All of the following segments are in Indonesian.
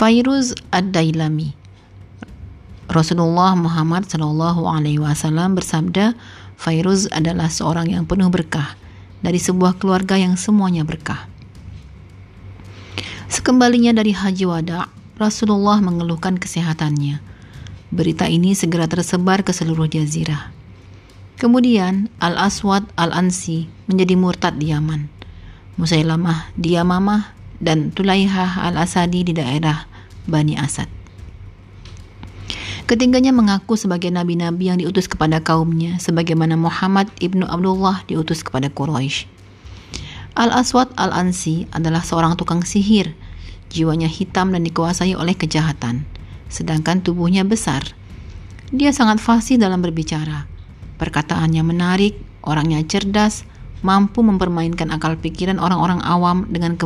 Fairuz Ad-Dailami Rasulullah Muhammad Shallallahu Alaihi Wasallam bersabda, Fairuz adalah seorang yang penuh berkah dari sebuah keluarga yang semuanya berkah. Sekembalinya dari Haji Wada, Rasulullah mengeluhkan kesehatannya. Berita ini segera tersebar ke seluruh jazirah. Kemudian Al-Aswad Al-Ansi menjadi murtad di Yaman. Musailamah di Yamamah dan Tulaihah Al-Asadi di daerah Bani Asad. Ketiganya mengaku sebagai nabi-nabi yang diutus kepada kaumnya, sebagaimana Muhammad ibnu Abdullah diutus kepada Quraisy. Al-Aswad Al-Ansi adalah seorang tukang sihir. Jiwanya hitam dan dikuasai oleh kejahatan, sedangkan tubuhnya besar. Dia sangat fasih dalam berbicara. Perkataannya menarik, orangnya cerdas, mampu mempermainkan akal pikiran orang-orang awam dengan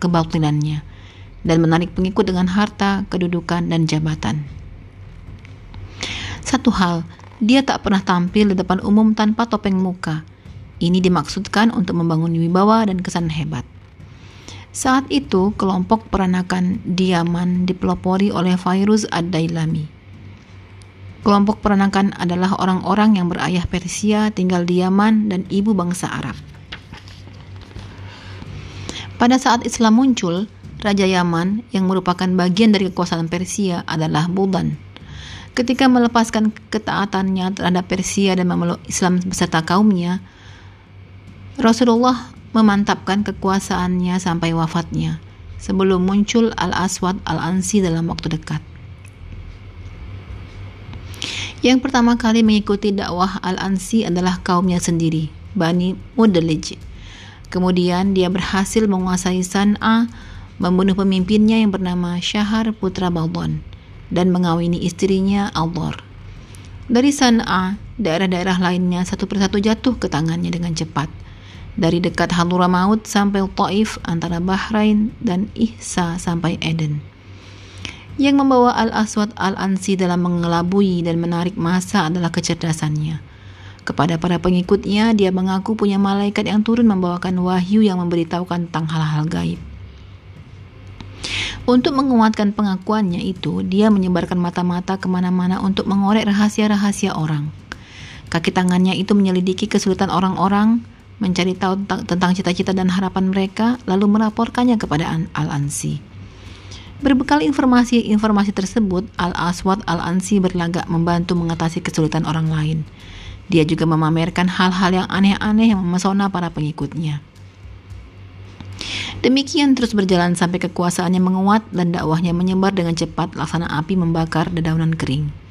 kebatilannya, dan menarik pengikut dengan harta, kedudukan, dan jabatan. Satu hal, dia tak pernah tampil di depan umum tanpa topeng muka. Ini dimaksudkan untuk membangun wibawa dan kesan hebat. Saat itu, kelompok peranakan Diaman dipelopori oleh Fairuz Ad-Dailami. Kelompok peranakan adalah orang-orang yang berayah Persia, tinggal di Yaman, dan ibu bangsa Arab. Pada saat Islam muncul, Raja Yaman yang merupakan bagian dari kekuasaan Persia adalah Budan Ketika melepaskan ketaatannya terhadap Persia dan memeluk Islam beserta kaumnya, Rasulullah memantapkan kekuasaannya sampai wafatnya sebelum muncul Al-Aswad Al-Ansi dalam waktu dekat. Yang pertama kali mengikuti dakwah Al-Ansi adalah kaumnya sendiri, Bani Mudalij. Kemudian dia berhasil menguasai San'a, membunuh pemimpinnya yang bernama Syahar Putra Baldon dan mengawini istrinya Aldor. Dari San'a, daerah-daerah lainnya satu persatu jatuh ke tangannya dengan cepat. Dari dekat Maut sampai Taif antara Bahrain dan Ihsa sampai Eden. Yang membawa Al-Aswad Al-Ansi dalam mengelabui dan menarik masa adalah kecerdasannya. Kepada para pengikutnya, dia mengaku punya malaikat yang turun membawakan wahyu yang memberitahukan tentang hal-hal gaib. Untuk menguatkan pengakuannya itu, dia menyebarkan mata-mata ke mana-mana untuk mengorek rahasia-rahasia orang. Kaki tangannya itu menyelidiki kesulitan orang-orang, mencari tahu tentang cita-cita dan harapan mereka, lalu melaporkannya kepada Al-Ansi. Berbekal informasi-informasi tersebut, Al-Aswad Al-Ansi berlagak membantu mengatasi kesulitan orang lain. Dia juga memamerkan hal-hal yang aneh-aneh yang memesona para pengikutnya. Demikian terus berjalan sampai kekuasaannya menguat dan dakwahnya menyebar dengan cepat laksana api membakar dedaunan kering.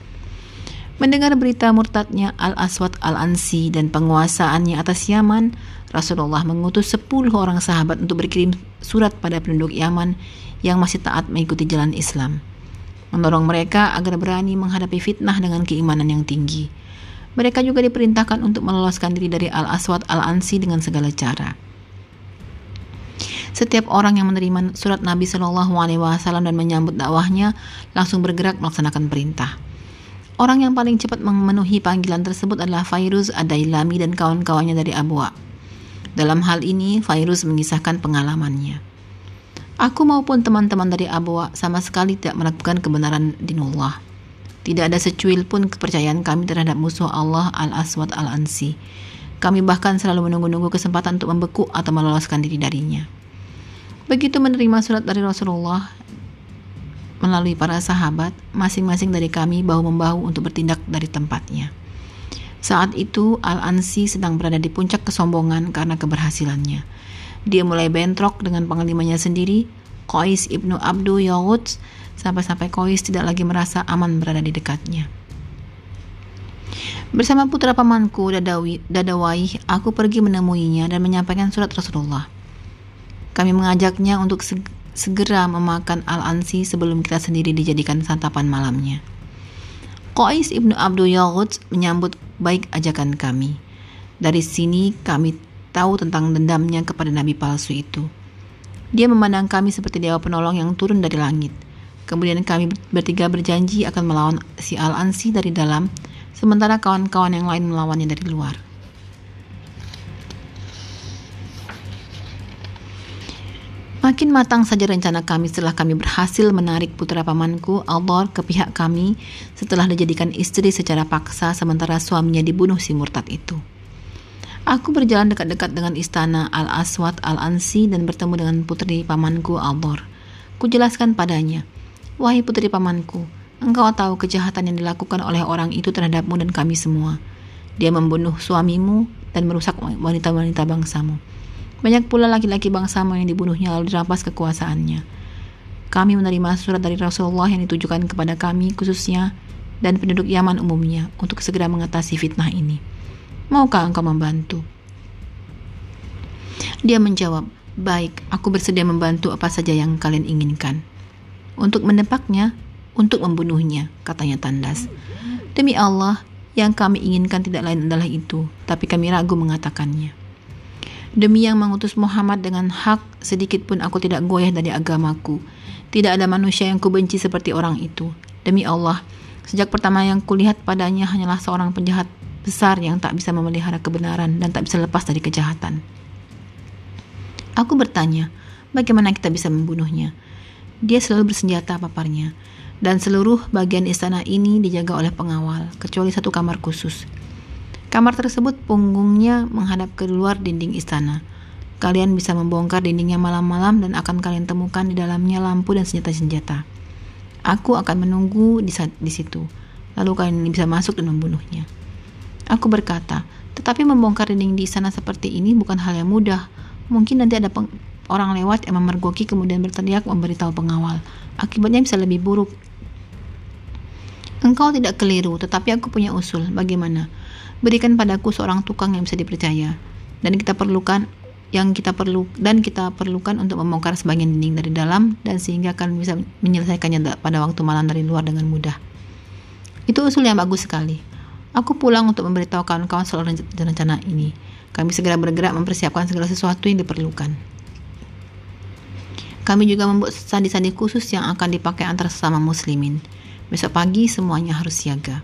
Mendengar berita murtadnya Al-Aswad Al-Ansi dan penguasaannya atas Yaman, Rasulullah mengutus 10 orang sahabat untuk berkirim surat pada penduduk Yaman yang masih taat mengikuti jalan Islam. Mendorong mereka agar berani menghadapi fitnah dengan keimanan yang tinggi. Mereka juga diperintahkan untuk meloloskan diri dari Al-Aswad Al-Ansi dengan segala cara. Setiap orang yang menerima surat Nabi Shallallahu Alaihi Wasallam dan menyambut dakwahnya langsung bergerak melaksanakan perintah. Orang yang paling cepat memenuhi panggilan tersebut adalah Fairuz Adailami dan kawan-kawannya dari Abwa. Dalam hal ini, Fairuz mengisahkan pengalamannya. Aku maupun teman-teman dari Abwa sama sekali tidak melakukan kebenaran dinullah. Tidak ada secuil pun kepercayaan kami terhadap musuh Allah Al-Aswad Al-Ansi. Kami bahkan selalu menunggu-nunggu kesempatan untuk membeku atau meloloskan diri darinya. Begitu menerima surat dari Rasulullah melalui para sahabat, masing-masing dari kami bahu-membahu untuk bertindak dari tempatnya. Saat itu, Al-Ansi sedang berada di puncak kesombongan karena keberhasilannya. Dia mulai bentrok dengan panglimanya sendiri, Qais ibnu Abdu Yawud, sampai-sampai Qais tidak lagi merasa aman berada di dekatnya. Bersama putra pamanku Dadawi, Dadawai, aku pergi menemuinya dan menyampaikan surat Rasulullah. Kami mengajaknya untuk segera memakan Al-Ansi sebelum kita sendiri dijadikan santapan malamnya. Qais ibnu Abdul Yaghut menyambut baik ajakan kami. Dari sini kami tahu tentang dendamnya kepada nabi palsu itu. Dia memandang kami seperti dewa penolong yang turun dari langit. Kemudian kami bertiga berjanji akan melawan si Al-Ansi dari dalam, sementara kawan-kawan yang lain melawannya dari luar. Semakin matang saja rencana kami setelah kami berhasil menarik putra pamanku, Aldor, ke pihak kami setelah dijadikan istri secara paksa sementara suaminya dibunuh si murtad itu. Aku berjalan dekat-dekat dengan istana Al-Aswad Al-Ansi dan bertemu dengan putri pamanku Aldor. Kujelaskan padanya, Wahai putri pamanku, engkau tahu kejahatan yang dilakukan oleh orang itu terhadapmu dan kami semua. Dia membunuh suamimu dan merusak wanita-wanita bangsamu. Banyak pula laki-laki bangsamu yang dibunuhnya lalu dirampas kekuasaannya. Kami menerima surat dari Rasulullah yang ditujukan kepada kami khususnya dan penduduk Yaman umumnya untuk segera mengatasi fitnah ini. Maukah engkau membantu? Dia menjawab, Baik, aku bersedia membantu apa saja yang kalian inginkan. Untuk mendepaknya, untuk membunuhnya, katanya Tandas. Demi Allah, yang kami inginkan tidak lain adalah itu, tapi kami ragu mengatakannya. Demi yang mengutus Muhammad dengan hak, sedikit pun aku tidak goyah dari agamaku. Tidak ada manusia yang kubenci seperti orang itu. Demi Allah, sejak pertama yang kulihat padanya hanyalah seorang penjahat besar yang tak bisa memelihara kebenaran dan tak bisa lepas dari kejahatan. Aku bertanya, bagaimana kita bisa membunuhnya? Dia selalu bersenjata paparnya, dan seluruh bagian istana ini dijaga oleh pengawal, kecuali satu kamar khusus. Kamar tersebut punggungnya menghadap ke luar dinding istana. Kalian bisa membongkar dindingnya malam-malam dan akan kalian temukan di dalamnya lampu dan senjata-senjata. Aku akan menunggu di, di situ. Lalu kalian bisa masuk dan membunuhnya. Aku berkata, tetapi membongkar dinding di sana seperti ini bukan hal yang mudah. Mungkin nanti ada orang lewat yang memergoki kemudian berteriak memberitahu pengawal. Akibatnya bisa lebih buruk. Engkau tidak keliru, tetapi aku punya usul. Bagaimana? Berikan padaku seorang tukang yang bisa dipercaya dan kita perlukan yang kita perlu dan kita perlukan untuk membongkar sebagian dinding dari dalam dan sehingga akan bisa menyelesaikannya pada waktu malam dari luar dengan mudah. Itu usul yang bagus sekali. Aku pulang untuk memberitahu kawan-kawan soal rencana ini. Kami segera bergerak mempersiapkan segala sesuatu yang diperlukan. Kami juga membuat sandi-sandi khusus yang akan dipakai antara sesama muslimin. Besok pagi semuanya harus siaga.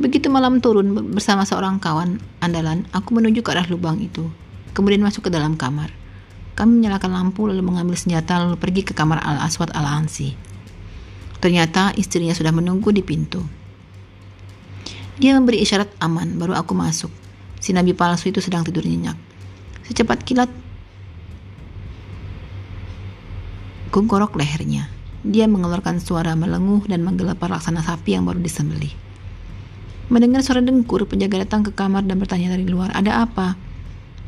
Begitu malam turun bersama seorang kawan andalan, aku menuju ke arah lubang itu, kemudian masuk ke dalam kamar. Kami menyalakan lampu lalu mengambil senjata lalu pergi ke kamar Al-Aswad Al-Ansi. Ternyata istrinya sudah menunggu di pintu. Dia memberi isyarat aman, baru aku masuk. Si nabi palsu itu sedang tidur nyenyak. Secepat kilat, Kugorok lehernya. Dia mengeluarkan suara melenguh dan menggelepar laksana sapi yang baru disembelih. Mendengar suara dengkur, penjaga datang ke kamar dan bertanya dari luar, ada apa?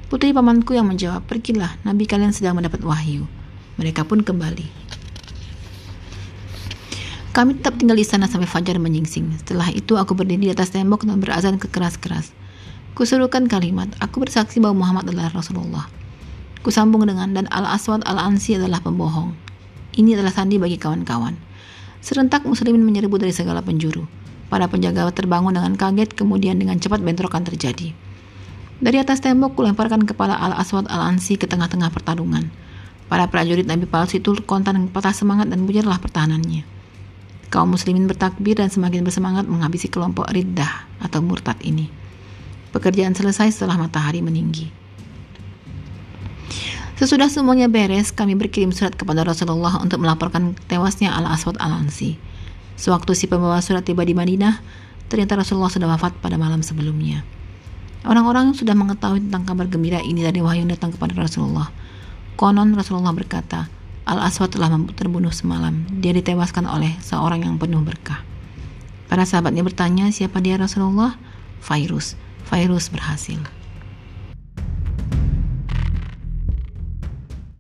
Putri pamanku yang menjawab, pergilah, nabi kalian sedang mendapat wahyu. Mereka pun kembali. Kami tetap tinggal di sana sampai fajar menyingsing. Setelah itu aku berdiri di atas tembok dan berazan kekeras-keras. Kusuruhkan kalimat, aku bersaksi bahwa Muhammad adalah Rasulullah. Kusambung dengan dan Al-Aswad Al-Ansi adalah pembohong. Ini adalah sandi bagi kawan-kawan. Serentak muslimin menyerbu dari segala penjuru. Para penjaga terbangun dengan kaget, kemudian dengan cepat bentrokan terjadi. Dari atas tembok kulemparkan kepala Al-Aswad Al-Ansi ke tengah-tengah pertarungan. Para prajurit Nabi palsu itu kontan patah semangat dan bujarlah pertahanannya. Kaum muslimin bertakbir dan semakin bersemangat menghabisi kelompok riddah atau murtad ini. Pekerjaan selesai setelah matahari meninggi. Sesudah semuanya beres, kami berkirim surat kepada Rasulullah untuk melaporkan tewasnya Al-Aswad Al-Ansi. Sewaktu si pembawa surat tiba di Madinah, ternyata Rasulullah sudah wafat pada malam sebelumnya. Orang-orang sudah mengetahui tentang kabar gembira ini dari wahyu yang datang kepada Rasulullah. Konon Rasulullah berkata, Al-Aswad telah terbunuh semalam. Dia ditewaskan oleh seorang yang penuh berkah. Para sahabatnya bertanya, siapa dia Rasulullah? Virus. Virus berhasil.